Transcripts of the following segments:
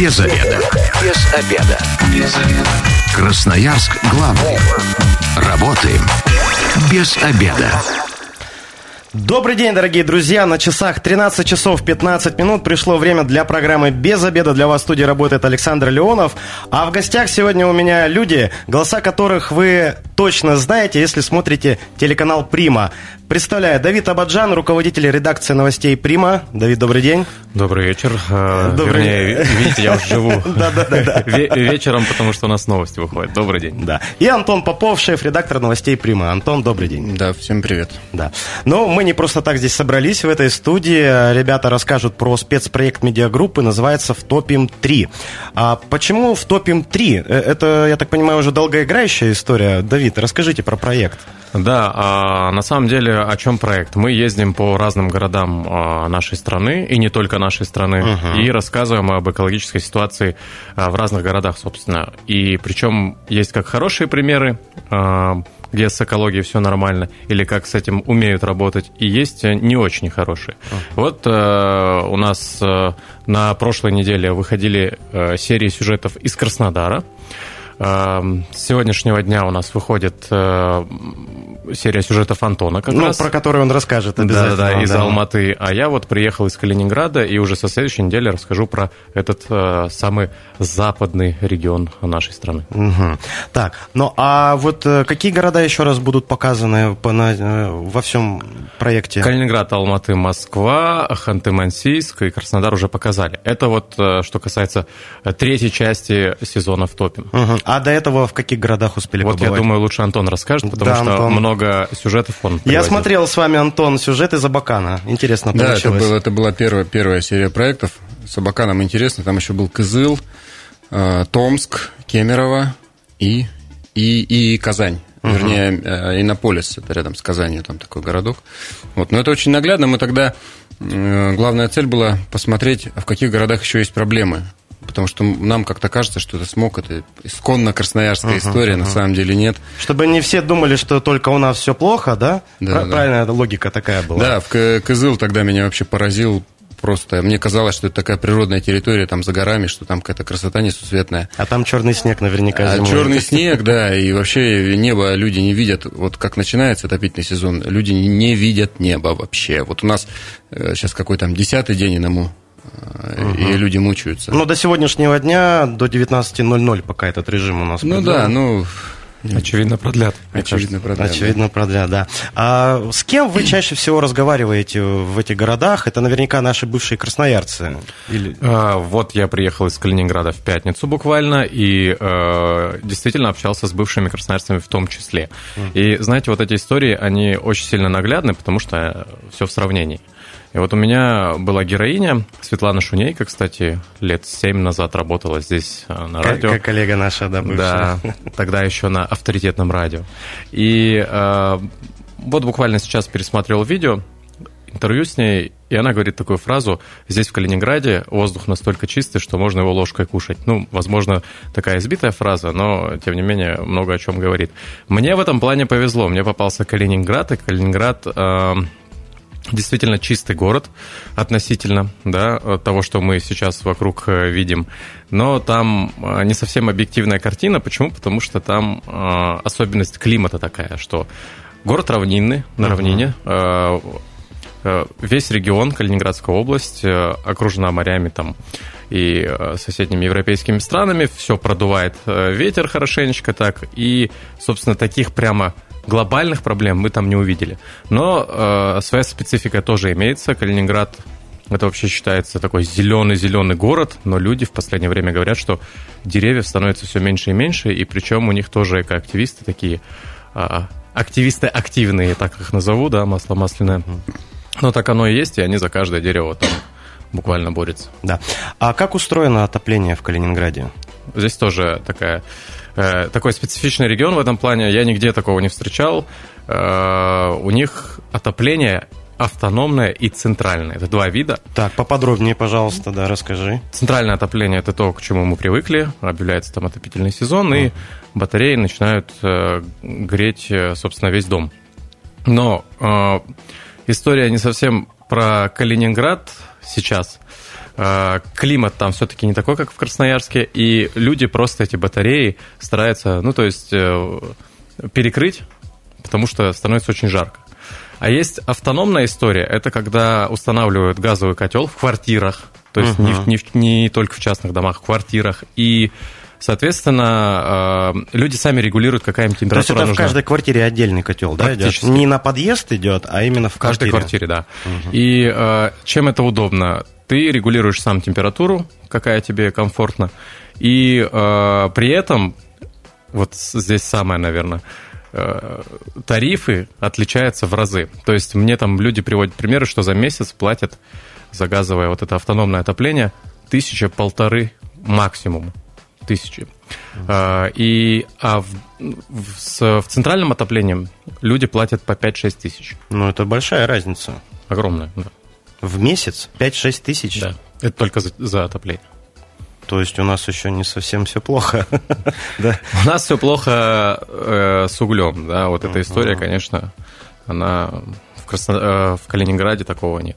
Без обеда. Без обеда. Без обеда. Красноярск главный. Работаем без обеда. Добрый день, дорогие друзья. На часах 13 часов 15 минут пришло время для программы «Без обеда». Для вас в студии работает Александр Леонов. А в гостях сегодня у меня люди, голоса которых вы точно знаете, если смотрите телеканал «Прима». Представляю, Давид Абаджан, руководитель редакции новостей «Прима». Давид, добрый день. Добрый вечер. Э, добрый Вернее, видите, я уже живу вечером, потому что у нас новости выходят. Добрый день. Да. И Антон Попов, шеф-редактор новостей «Прима». Антон, добрый день. Да, всем привет. Да. Ну, мы не просто так здесь собрались в этой студии. Ребята расскажут про спецпроект медиагруппы, называется «Втопим-3». А почему «Втопим-3»? Э, это, я так понимаю, уже долгоиграющая история. Давид, расскажите про проект. Да, а на самом деле о чем проект? Мы ездим по разным городам а, нашей страны, и не только нашей страны, угу. и рассказываем об экологической ситуации а, в разных городах, собственно. И причем есть как хорошие примеры, а, где с экологией все нормально, или как с этим умеют работать, и есть не очень хорошие. Вот у нас на прошлой неделе выходили серии сюжетов из Краснодара. С сегодняшнего дня у нас выходит э, серия сюжетов Антона как ну, раз. про которую он расскажет обязательно. Да, да, из да. Алматы. А я вот приехал из Калининграда и уже со следующей недели расскажу про этот э, самый западный регион нашей страны. Угу. Так, ну а вот э, какие города еще раз будут показаны по, на, э, во всем проекте? Калининград, Алматы, Москва, Ханты-Мансийск и Краснодар уже показали. Это вот э, что касается э, третьей части сезона в топе. Угу. А до этого в каких городах успели вот побывать? Вот я думаю, лучше Антон расскажет, потому да, что Антон. много сюжетов он приводит. Я смотрел с вами, Антон, сюжет из Абакана. Интересно получилось. Да, это, было, это была первая, первая серия проектов. С Абаканом интересно. Там еще был Кызыл, э, Томск, Кемерово и, и, и Казань. Uh-huh. Вернее, э, Иннополис, это рядом с Казанью, там такой городок. Вот. Но это очень наглядно. Мы тогда... Э, главная цель была посмотреть, в каких городах еще есть проблемы потому что нам как-то кажется, что это смог, это исконно красноярская uh-huh, история, uh-huh. на самом деле нет. Чтобы не все думали, что только у нас все плохо, да? да Правильная да. логика такая была. Да, в Кызыл тогда меня вообще поразил просто. Мне казалось, что это такая природная территория там за горами, что там какая-то красота несусветная. А там черный снег наверняка зимой. А черный снег, да, и вообще небо люди не видят. Вот как начинается отопительный сезон, люди не видят небо вообще. Вот у нас сейчас э, какой там десятый день, и нам угу. и люди мучаются. Но до сегодняшнего дня, до 19.00 пока этот режим у нас Ну да, ну... Очевидно, продлят. Очевидно, продлят. Очевидно, да. продлят, да. А с кем вы чаще всего разговариваете в этих городах? Это наверняка наши бывшие красноярцы. Или... А, вот я приехал из Калининграда в пятницу буквально и э, действительно общался с бывшими красноярцами в том числе. Mm. И знаете, вот эти истории, они очень сильно наглядны, потому что все в сравнении. И вот у меня была героиня, Светлана Шунейка, кстати, лет семь назад работала здесь э, на радио. Как коллега наша, да, бывшая. Да, тогда еще на авторитетном радио. И э, вот буквально сейчас пересмотрел видео, интервью с ней, и она говорит такую фразу, здесь в Калининграде воздух настолько чистый, что можно его ложкой кушать. Ну, возможно, такая избитая фраза, но, тем не менее, много о чем говорит. Мне в этом плане повезло, мне попался Калининград, и Калининград... Э, действительно чистый город относительно да, того, что мы сейчас вокруг э, видим. Но там э, не совсем объективная картина. Почему? Потому что там э, особенность климата такая, что город равнинный, на равнине, весь регион, Калининградская область, окружена морями там и соседними европейскими странами, все продувает ветер хорошенечко так, и, собственно, таких прямо глобальных проблем мы там не увидели. Но э, своя специфика тоже имеется. Калининград это вообще считается такой зеленый-зеленый город, но люди в последнее время говорят, что деревьев становится все меньше и меньше, и причем у них тоже экоактивисты такие, э, активисты активные, так их назову, да, масло масляное. Но так оно и есть, и они за каждое дерево там буквально борются. Да. А как устроено отопление в Калининграде? Здесь тоже такая такой специфичный регион в этом плане. Я нигде такого не встречал. Э, у них отопление автономное и центральное. Это два вида. Так, поподробнее, пожалуйста, да, расскажи. Центральное отопление – это то, к чему мы привыкли. Объявляется там отопительный сезон, и батареи начинают э, греть, собственно, весь дом. Но история не совсем про Калининград сейчас. Э, климат там все-таки не такой, как в Красноярске, и люди просто эти батареи стараются, ну, то есть э, перекрыть, потому что становится очень жарко. А есть автономная история, это когда устанавливают газовый котел в квартирах, то есть uh-huh. не, не, не только в частных домах, в квартирах, и Соответственно, э, люди сами регулируют, какая им температура нужна. То есть это нужна. в каждой квартире отдельный котел, да, идет? Не на подъезд идет, а именно в, в каждой квартире, да. Угу. И чем это удобно? Ты регулируешь сам температуру, какая тебе комфортна, и э, при этом, вот здесь самое, наверное, тарифы отличаются в разы. То есть мне там люди приводят примеры, что за месяц платят за газовое вот это автономное отопление тысяча полторы максимум тысячи. Uh-huh. И а в, в, с, в центральном отоплении люди платят по 5-6 тысяч. Ну, это большая разница. Огромная, да. В месяц 5-6 тысяч? Да, это только за, за отопление. То есть у нас еще не совсем все плохо. да. У нас все плохо э, с углем, да, вот эта история, конечно, она в, Красно... э, в Калининграде такого нет.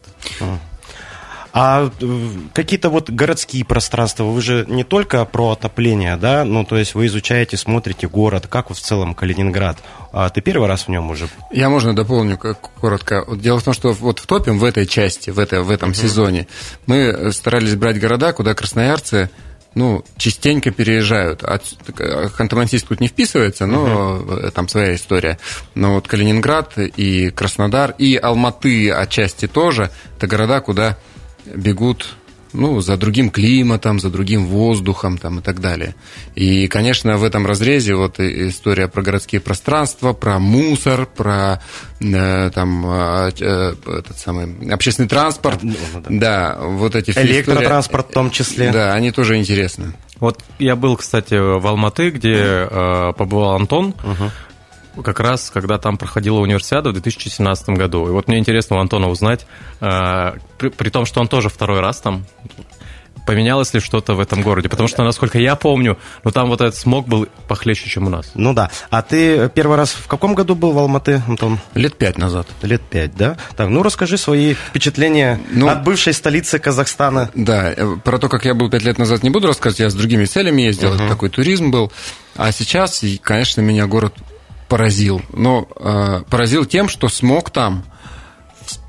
А э, какие-то вот городские пространства, вы же не только про отопление, да, ну, то есть вы изучаете, смотрите город, как в целом Калининград. А ты первый раз в нем уже? Я, можно, дополню коротко. Дело в том, что вот в топим в этой части, в, этой, в этом uh-huh. сезоне, мы старались брать города, куда красноярцы ну, частенько переезжают. От, Ханты-Мансийск тут не вписывается, но uh-huh. там своя история. Но вот Калининград и Краснодар, и Алматы отчасти тоже, это города, куда бегут ну, за другим климатом, за другим воздухом там, и так далее. И, конечно, в этом разрезе вот история про городские пространства, про мусор, про э, там, э, э, этот самый общественный транспорт. Ну, ну, да. да, вот эти все Электротранспорт истории, в том числе. Да, они тоже интересны. Вот я был, кстати, в Алматы, где э, побывал Антон. Угу как раз, когда там проходила универсиада в 2017 году. И вот мне интересно у Антона узнать, э, при, при том, что он тоже второй раз там, поменялось ли что-то в этом городе? Потому что, насколько я помню, ну там вот этот смог был похлеще, чем у нас. Ну да. А ты первый раз в каком году был в Алматы, Антон? Лет пять назад. Лет пять, да? Так, ну расскажи свои впечатления ну, от бывшей столицы Казахстана. Да, э, про то, как я был пять лет назад, не буду рассказывать. Я с другими целями ездил, uh-huh. такой туризм был. А сейчас, конечно, меня город поразил. Но э, поразил тем, что смог там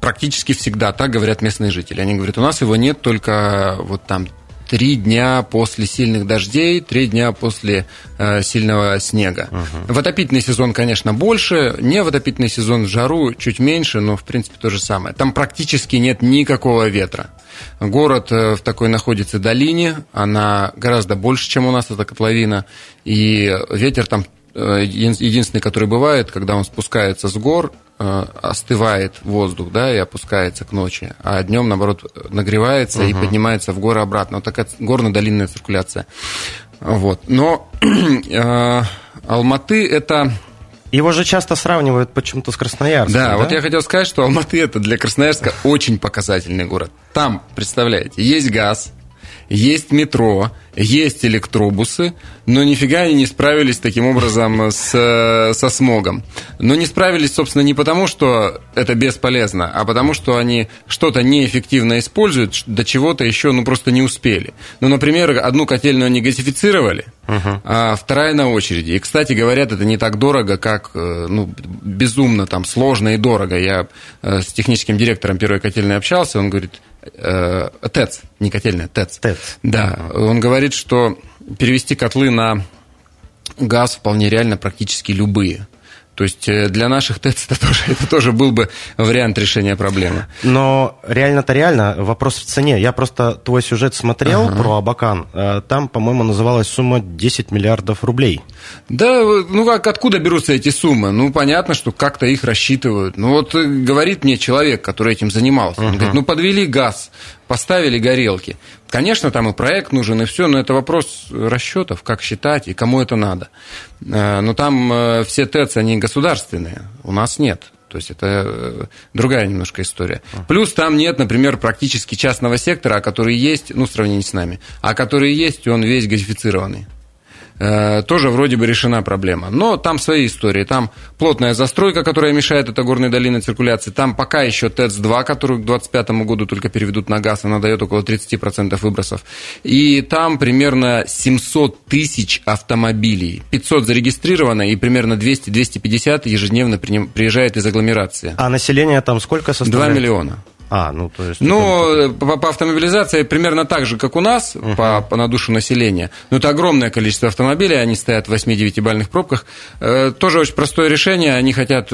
практически всегда, так говорят местные жители. Они говорят, у нас его нет только вот там три дня после сильных дождей, три дня после э, сильного снега. Uh-huh. В отопительный сезон, конечно, больше, не в отопительный сезон в жару чуть меньше, но в принципе то же самое. Там практически нет никакого ветра. Город э, в такой находится долине, она гораздо больше, чем у нас, эта котловина, и ветер там Э, единственный, который бывает, когда он спускается с гор, э, остывает воздух, да, и опускается к ночи, а днем, наоборот, нагревается угу. и поднимается в горы обратно. Вот такая горно-долинная циркуляция. Вот. Но э, Алматы это... Его же часто сравнивают почему-то с Красноярском. Да, да, вот я хотел сказать, что Алматы это для Красноярска очень показательный город. Там, представляете, есть газ, есть метро, есть электробусы, но нифига они не справились таким образом с, со смогом. Но не справились, собственно, не потому, что это бесполезно, а потому, что они что-то неэффективно используют, до чего-то еще ну, просто не успели. Ну, например, одну котельную они газифицировали, uh-huh. а вторая на очереди. И, кстати, говорят, это не так дорого, как э, ну, безумно там сложно и дорого. Я э, с техническим директором первой котельной общался, он говорит, э, ТЭЦ, не котельная, ТЭЦ. ТЭЦ. Да, он говорит, что перевести котлы на газ вполне реально практически любые. То есть э, для наших ТЭЦ это тоже, это тоже был бы вариант решения проблемы. Но реально-то реально вопрос в цене. Я просто твой сюжет смотрел ага. про Абакан. Э, там, по-моему, называлась сумма 10 миллиардов рублей. Да, ну как, откуда берутся эти суммы? Ну, понятно, что как-то их рассчитывают. Ну, вот э, говорит мне человек, который этим занимался. Он говорит, ну, подвели газ, поставили горелки. Конечно, там и проект нужен, и все, но это вопрос расчетов, как считать и кому это надо. Э, но там э, все ТЭЦ, они государственные, у нас нет. То есть это э, другая немножко история. Плюс там нет, например, практически частного сектора, а который есть, ну, в сравнении с нами, а который есть, он весь газифицированный. Э, тоже вроде бы решена проблема. Но там свои истории. Там плотная застройка, которая мешает этой горной долине циркуляции. Там пока еще ТЭЦ-2, которую к 2025 году только переведут на газ, она дает около 30% выбросов. И там примерно 700 тысяч автомобилей. 500 зарегистрировано, и примерно 200-250 ежедневно приезжает из агломерации. А население там сколько составляет? 2 миллиона. А, ну то есть... Ну, по, по автомобилизации примерно так же, как у нас, uh-huh. по, по на душу населения. Но это огромное количество автомобилей, они стоят в 8-9-бальных пробках. Э, тоже очень простое решение, они хотят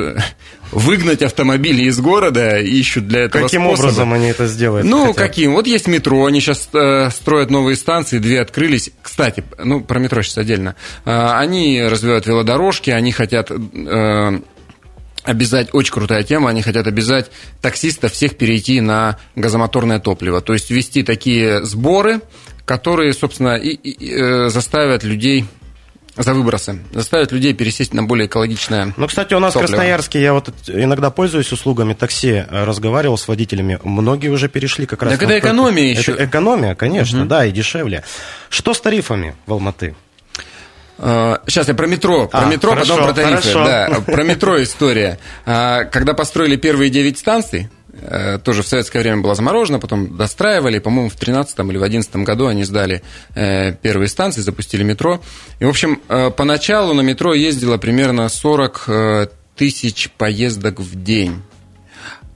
выгнать автомобили из города, ищут для этого Каким способа. образом они это сделают? Ну, хотят? каким? Вот есть метро, они сейчас э, строят новые станции, две открылись. Кстати, ну, про метро сейчас отдельно. Э, они развивают велодорожки, они хотят... Э, обязать, очень крутая тема, они хотят обязать таксистов всех перейти на газомоторное топливо. То есть ввести такие сборы, которые, собственно, и, и, э, заставят людей за выбросы, заставят людей пересесть на более экологичное Ну, кстати, у нас топливо. в Красноярске, я вот иногда пользуюсь услугами такси, э, разговаривал с водителями, многие уже перешли как раз... Так это экономия еще. Это экономия, конечно, угу. да, и дешевле. Что с тарифами в Алматы? Сейчас я про метро, про а, метро, хорошо, потом про тарифы. Хорошо. Да, про метро история. А, когда построили первые 9 станций, э, тоже в советское время было заморожено, потом достраивали, по-моему, в 13 или в 11 году они сдали э, первые станции, запустили метро. И, в общем, э, поначалу на метро ездило примерно 40 тысяч поездок в день.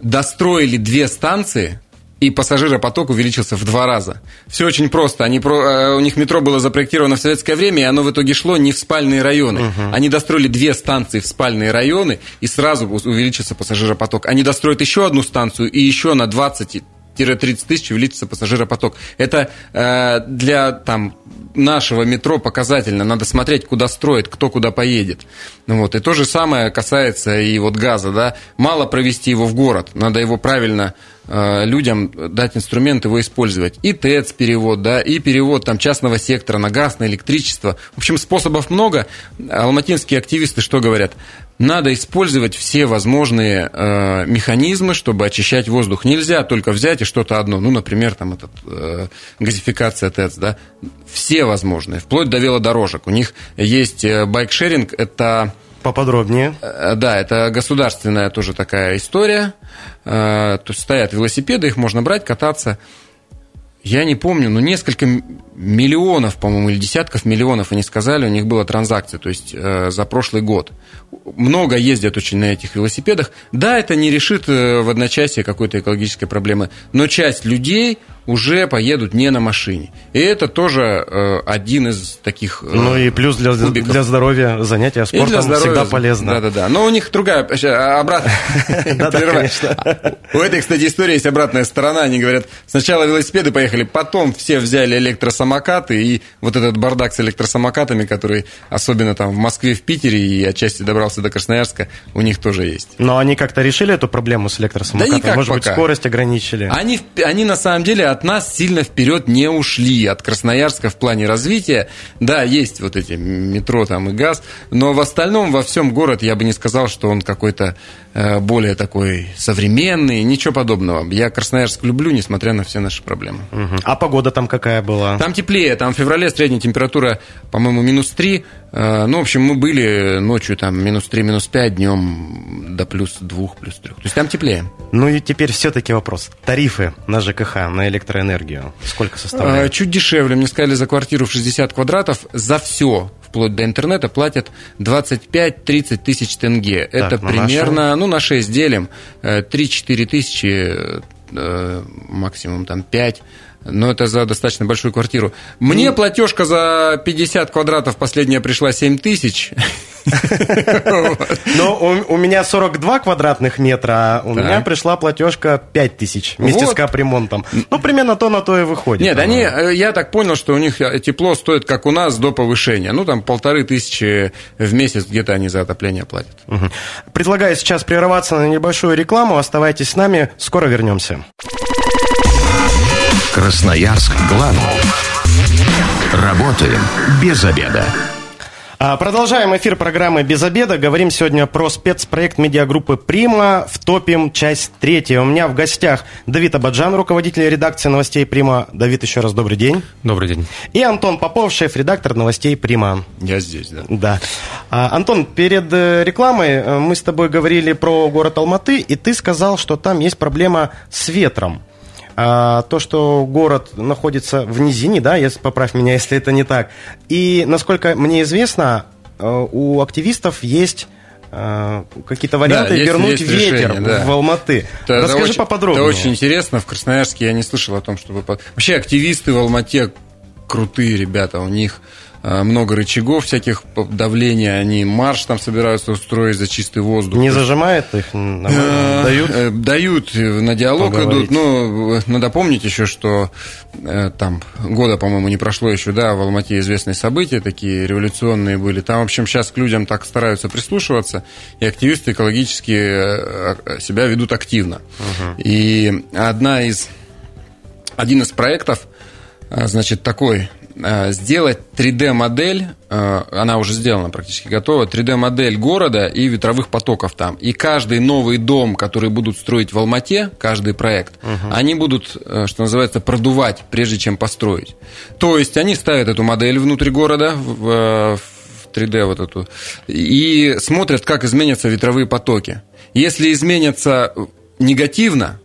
Достроили две станции, и пассажиропоток увеличился в два раза. Все очень просто. Они про, э, у них метро было запроектировано в советское время, и оно в итоге шло не в спальные районы. Угу. Они достроили две станции в спальные районы, и сразу увеличился пассажиропоток. Они достроят еще одну станцию, и еще на 20 30 тысяч увеличится пассажиропоток. Это э, для там, нашего метро показательно. Надо смотреть, куда строит, кто куда поедет. Ну вот. И то же самое касается и вот газа. Да? Мало провести его в город. Надо его правильно людям дать инструмент его использовать. И ТЭЦ перевод, да, и перевод там частного сектора на газ, на электричество. В общем, способов много. Алматинские активисты что говорят? Надо использовать все возможные э, механизмы, чтобы очищать воздух. Нельзя только взять и что-то одно. Ну, например, там этот, э, газификация ТЭЦ, да. Все возможные, вплоть до велодорожек. У них есть э, байкшеринг, это Поподробнее. Э, да, это государственная тоже такая история. Э, то есть стоят велосипеды, их можно брать, кататься. Я не помню, но несколько миллионов, по-моему, или десятков миллионов, они сказали, у них было транзакций, то есть э, за прошлый год. Много ездят очень на этих велосипедах. Да, это не решит э, в одночасье какой-то экологической проблемы, но часть людей уже поедут не на машине. И это тоже э, один из таких э, Ну и плюс для, для здоровья занятия спортом для здоровья, всегда полезно. Да-да-да. Но у них другая, а, обратная. У этой, кстати, истории есть обратная сторона. Они говорят, сначала велосипеды поехали, потом все взяли электросамокаты, и вот этот бардак с электросамокатами, который особенно там в Москве, в Питере и отчасти добрался до Красноярска, у них тоже есть. Но они как-то решили эту проблему с электросамокатами? Да Может быть, скорость ограничили? Они, они на самом деле от нас сильно вперед не ушли, от Красноярска в плане развития. Да, есть вот эти метро там и газ, но в остальном во всем город я бы не сказал, что он какой-то э, более такой современный, ничего подобного. Я Красноярск люблю, несмотря на все наши проблемы. Угу. А погода там какая была? Там теплее, там в феврале средняя температура, по-моему, минус 3. Э, ну, в общем, мы были ночью там минус 3, минус 5, днем до плюс 2, плюс 3. То есть там теплее. Ну и теперь все-таки вопрос. Тарифы на ЖКХ, на электроэнергию, сколько составляют? Чуть дешевле. Мне сказали, за квартиру в 60 квадратов за все вплоть до интернета, платят 25-30 тысяч тенге. Так, Это примерно, нашу... ну, на 6 делим, 3-4 э, тысячи, э, максимум там 5 но это за достаточно большую квартиру. Мне ну, платежка за 50 квадратов последняя пришла 7 тысяч. Но у, меня 42 квадратных метра, а у меня пришла платежка 5 тысяч вместе с капремонтом. Ну, примерно то на то и выходит. Нет, они, э, я так понял, что у них э, тепло стоит, как у нас, до повышения. Ну, там полторы тысячи в месяц где-то они за отопление платят. Предлагаю сейчас прерваться на небольшую рекламу. Оставайтесь с нами, скоро вернемся. Красноярск главный. Работаем без обеда. А, продолжаем эфир программы «Без обеда». Говорим сегодня про спецпроект медиагруппы «Прима». В топим часть третья. У меня в гостях Давид Абаджан, руководитель редакции новостей «Прима». Давид, еще раз добрый день. Добрый день. И Антон Попов, шеф-редактор новостей «Прима». Я здесь, да. Да. А, Антон, перед э, рекламой э, мы с тобой говорили про город Алматы, и ты сказал, что там есть проблема с ветром. А, то, что город находится в низине, да, если поправь меня, если это не так. И, насколько мне известно, э, у активистов есть э, какие-то варианты Да, есть- вернуть есть ветер решение, да. в Алматы. Это- это Расскажи очень- поподробнее. Это очень интересно. В Красноярске я не слышал о том, чтобы... Вообще активисты в Алмате крутые ребята. У них много рычагов всяких давления. Они марш там собираются устроить за чистый воздух. Не зажимает их? Э, Дают? э, Дают, э, на диалог Поговорить. идут. Ну, э, надо помнить еще, что э, там года, по-моему, не прошло еще, да, в Алмате известные события такие революционные были. Там, в общем, сейчас к людям так стараются прислушиваться, и активисты экологически э, э, себя ведут активно. И одна из, один из проектов, э, значит, такой, э, сделать 3D-модель, э, она уже сделана практически готова, 3D-модель города и ветровых потоков там. И каждый новый дом, который будут строить в Алмате, каждый проект, они будут, э, что называется, продувать, прежде чем построить. То есть они ставят эту модель внутри города, в, э, в 3D вот эту, и смотрят, как изменятся ветровые потоки. Если изменятся негативно,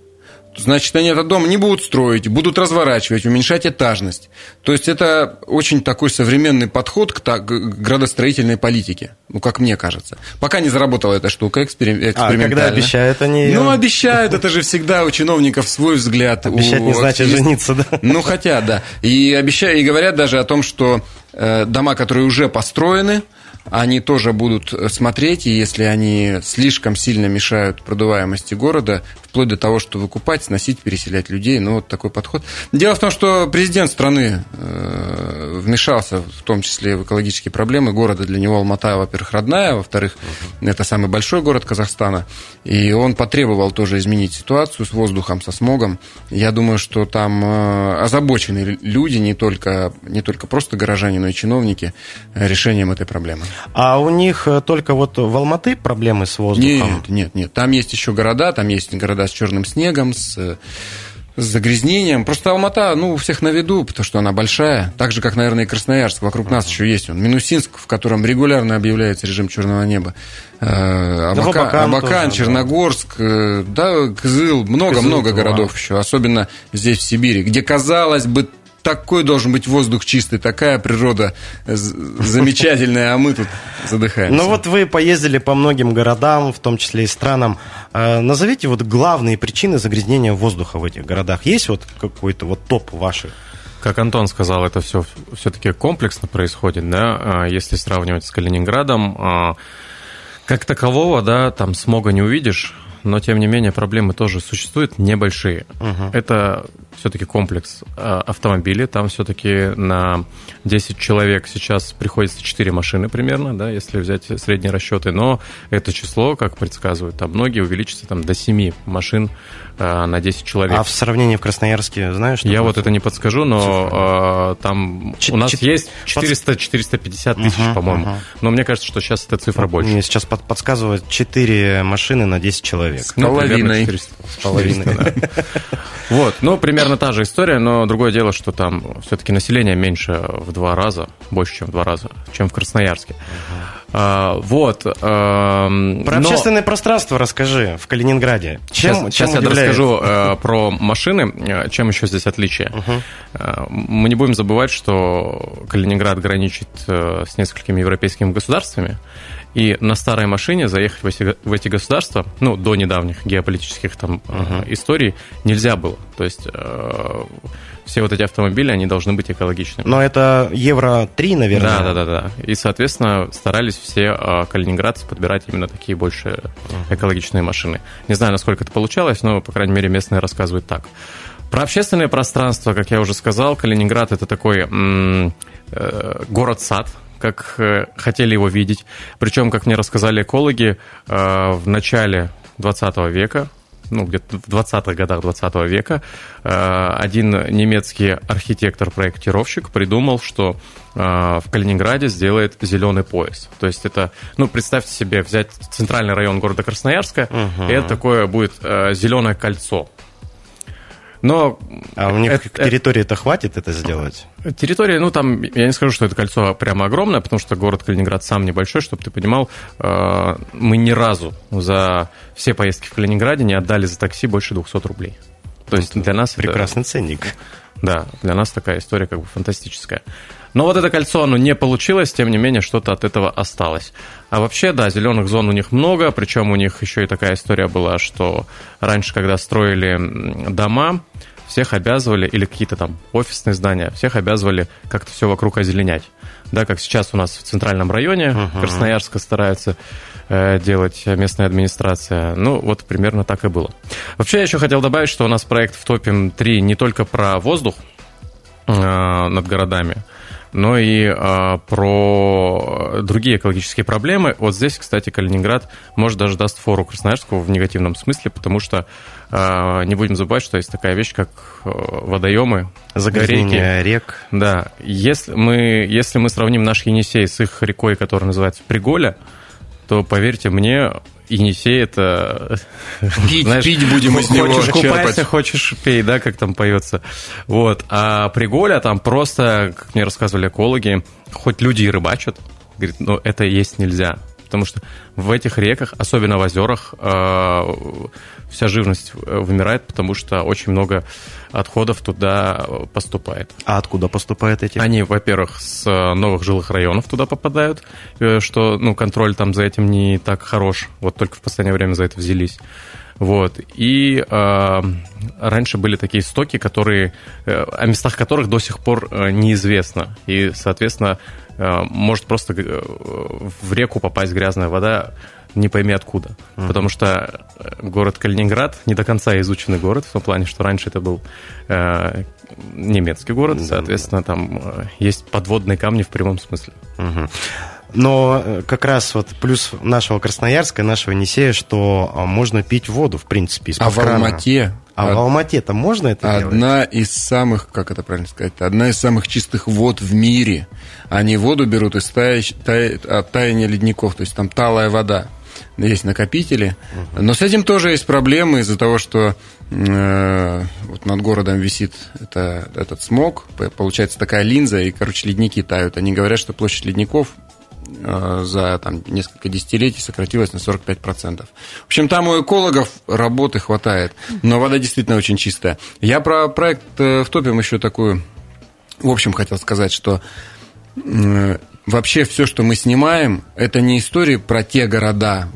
Значит, они этот дом не будут строить, будут разворачивать, уменьшать этажность. То есть это очень такой современный подход к, та- к градостроительной политике, ну, как мне кажется. Пока не заработала эта штука эксперим- А, когда обещают они? Ну, обещают, это же всегда у чиновников свой взгляд. Обещать у не значит жениться, да? Ну, хотят, да. И обещают, и говорят даже о том, что э, дома, которые уже построены, они тоже будут смотреть, и если они слишком сильно мешают продуваемости города, вплоть до того, что выкупать, сносить, переселять людей, ну, вот такой подход. Дело в том, что президент страны э, вмешался, в том числе в экологические проблемы города. Для него Алмата, во-первых, родная, во-вторых, это самый большой город Казахстана, и он потребовал тоже изменить ситуацию с воздухом, со смогом. Я думаю, что там э, озабочены люди, не только, не только просто горожане, но и чиновники, э, решением этой проблемы. А у них э, только вот в Алматы проблемы с воздухом? Нет, нет, нет. Там есть еще города, там есть города с черным снегом, с, э, с загрязнением. Просто Алмата, ну, у всех на виду, потому что она большая. Так же, как, наверное, и Красноярск. Вокруг нас еще есть он. Минусинск, в котором регулярно объявляется режим черного неба. Э, Да, Абака- Абакан Абакан, тоже, да. Черногорск, да, Кызыл, много-много Кызыл, городов еще. Особенно здесь, в Сибири, где, казалось бы, такой должен быть воздух чистый, такая природа з- замечательная, а мы тут задыхаемся. Ну вот вы поездили по многим городам, в том числе и странам. Э, Назовите вот главные причины загрязнения воздуха в этих городах. Есть вот какой-то вот топ ваших? Как Антон сказал, это все все-таки комплексно происходит, да, А, если сравнивать с Калининградом. а, Как такового, да, там смога не увидишь, но тем не менее проблемы тоже существуют небольшие. Это все-таки комплекс а, автомобилей, там все-таки на 10 человек сейчас приходится 4 машины примерно, да, если взять средние расчеты, но это число, как предсказывают там многие, увеличится там до 7 машин а, на 10 человек. А в сравнении в Красноярске, знаешь? что Я вот это не подскажу, но э, там Чет- у нас чет- есть 400-450 тысяч, Мгм, по-моему. мгм. Но мне кажется, что сейчас эта цифра больше. Мне сейчас под- подсказывают 4 машины на 10 человек. Ну, примерно половиной. 400, с половиной, да. Вот, ну, примерно та же история, но другое дело, что там все-таки население меньше в два раза, больше, чем в два раза, чем в Красноярске. А, вот. эм, Про но- общественное пространство расскажи в Калининграде. Чем, Сейчас, чем сейчас я расскажу э, про машины, э, чем еще здесь отличие. Э, мы не будем забывать, что Калининград граничит э, с несколькими европейскими государствами, и на старой машине заехать в эти, в эти государства, ну, до недавних геополитических там э, историй, нельзя было. То есть э, все вот эти автомобили, они должны быть экологичными. Но это Евро-3, наверное. Да, да, да, да. И, соответственно, старались все э, калининградцы подбирать именно такие больше экологичные машины. Не знаю, насколько это получалось, но, по крайней мере, местные рассказывают так. Про общественное пространство, как я уже сказал, Калининград это такой э, город-сад, как э, хотели его видеть. Причем, как мне рассказали экологи, э, в начале 20 века ну, где-то в 20-х годах 20 века один немецкий архитектор-проектировщик придумал, что в Калининграде сделает зеленый пояс. То есть это, ну, представьте себе, взять центральный район города Красноярска, угу. и это такое будет зеленое кольцо. Но а у них это, территории-то хватит это сделать? Территория, ну там, я не скажу, что это кольцо прямо огромное, потому что город Калининград сам небольшой, чтобы ты понимал, э, мы ни разу за все поездки в Калининграде не отдали за такси больше 200 рублей. То есть для нас прекрасный это, ценник. Да, для нас такая история как бы фантастическая. Но вот это кольцо, оно не получилось, тем не менее, что-то от этого осталось. А вообще, да, зеленых зон у них много, причем у них еще и такая история была, что раньше, когда строили дома, всех обязывали, или какие-то там офисные здания, всех обязывали как-то все вокруг озеленять. Да, как сейчас у нас в центральном районе uh-huh. Красноярска старается э, делать местная администрация. Ну, вот примерно так и было. Вообще, я еще хотел добавить, что у нас проект в топе 3 не только про воздух э, над городами, но и э, про другие экологические проблемы. Вот здесь, кстати, Калининград может даже даст фору Красноярску в негативном смысле, потому что э, не будем забывать, что есть такая вещь, как э, водоемы, загорение рек. Да, если мы, если мы сравним наш Енисей с их рекой, которая называется Приголя, то, поверьте мне, Енисей это... Пить, знаешь, пить будем из него Хочешь купайся, хочешь пей, да, как там поется. Вот. А Приголя там просто, как мне рассказывали экологи, хоть люди и рыбачат, говорит, но это есть нельзя. Потому что в этих реках, особенно в озерах, э, вся живность э, вымирает, потому что очень много отходов туда поступает. А откуда поступают эти? Они, во-первых, с новых жилых районов туда попадают, э, что ну, контроль там за этим не так хорош. Вот только в последнее время за это взялись. Вот. И э, раньше были такие стоки, которые, э, о местах которых до сих пор э, неизвестно. И, соответственно, э, может просто э, в реку попасть грязная вода не пойми откуда. Uh-huh. Потому что город Калининград не до конца изученный город, в том плане, что раньше это был э, немецкий город, да, соответственно, там э, есть подводные камни в прямом смысле. Uh-huh. Но э, как раз вот плюс нашего Красноярска, нашего Енисея, что можно пить воду, в принципе, из-под А крана. в Алмате? А од... в Алмате-то можно это одна делать? Одна из самых, как это правильно сказать, одна из самых чистых вод в мире. Они воду берут из тая... Тая... от таяния ледников, то есть там талая вода есть накопители. Но с этим тоже есть проблемы из-за того, что э, вот над городом висит это, этот смог, получается такая линза, и, короче, ледники тают. Они говорят, что площадь ледников за там, несколько десятилетий сократилась на 45%. В общем, там у экологов работы хватает, но вода действительно очень чистая. Я про проект э, в топе еще такую, в общем, хотел сказать, что э, вообще все, что мы снимаем, это не истории про те города.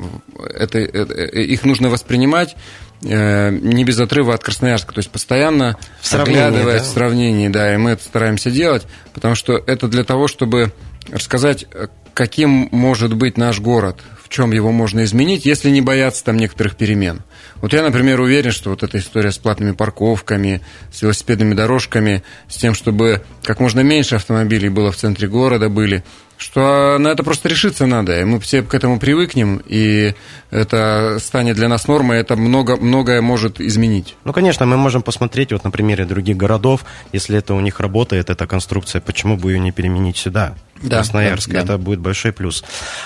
Это, это, их нужно воспринимать э, не без отрыва от Красноярска, то есть постоянно в сравнении, да? в сравнении, да, и мы это стараемся делать, потому что это для того, чтобы рассказать, каким может быть наш город, в чем его можно изменить, если не бояться там некоторых перемен. Вот я, например, уверен, что вот эта история с платными парковками, с велосипедными дорожками, с тем, чтобы как можно меньше автомобилей было в центре города, были, что на это просто решиться надо, и мы все к этому привыкнем, и это станет для нас нормой, это много, многое может изменить. Ну, конечно, мы можем посмотреть вот на примере других городов, если это у них работает, эта конструкция, почему бы ее не переменить сюда? Да, Красноярск. Да, да. Это будет большой плюс.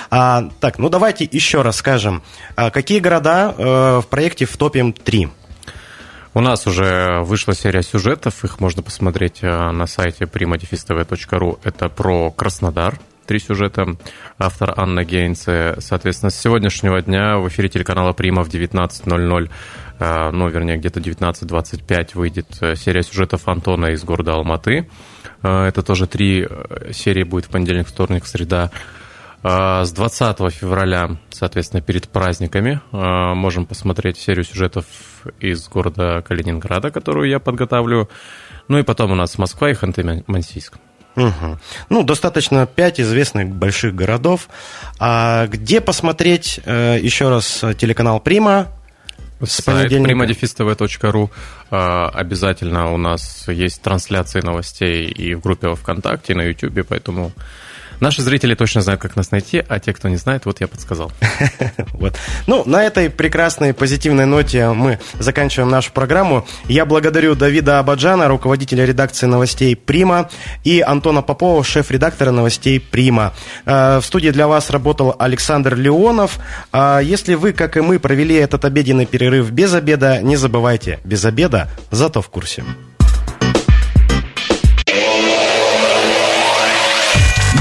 А, так, ну давайте еще раз скажем, а какие города э, в проекте в топе 3? У нас уже вышла серия сюжетов, их можно посмотреть э, на сайте primadefistv.ru. Это про Краснодар, три сюжета. Автор Анна Гейнце. Соответственно, с сегодняшнего дня в эфире телеканала Прима в 19.00, э, ну, вернее, где-то 19.25 выйдет э, серия сюжетов Антона из города Алматы. Это тоже три серии будет в понедельник, вторник, среда. С 20 февраля, соответственно, перед праздниками можем посмотреть серию сюжетов из города Калининграда, которую я подготавливаю. Ну и потом у нас Москва и Ханты-Мансийск. Угу. Ну, достаточно пять известных больших городов. А где посмотреть э, еще раз телеканал Прима? Сайт primadefistv.ru Обязательно у нас есть трансляции новостей и в группе ВКонтакте, и на Ютубе, поэтому Наши зрители точно знают, как нас найти, а те, кто не знает, вот я подсказал. Вот. Ну, на этой прекрасной позитивной ноте мы заканчиваем нашу программу. Я благодарю Давида Абаджана, руководителя редакции новостей «Прима», и Антона Попова, шеф-редактора новостей «Прима». Э, в студии для вас работал Александр Леонов. А если вы, как и мы, провели этот обеденный перерыв без обеда, не забывайте, без обеда, зато в курсе.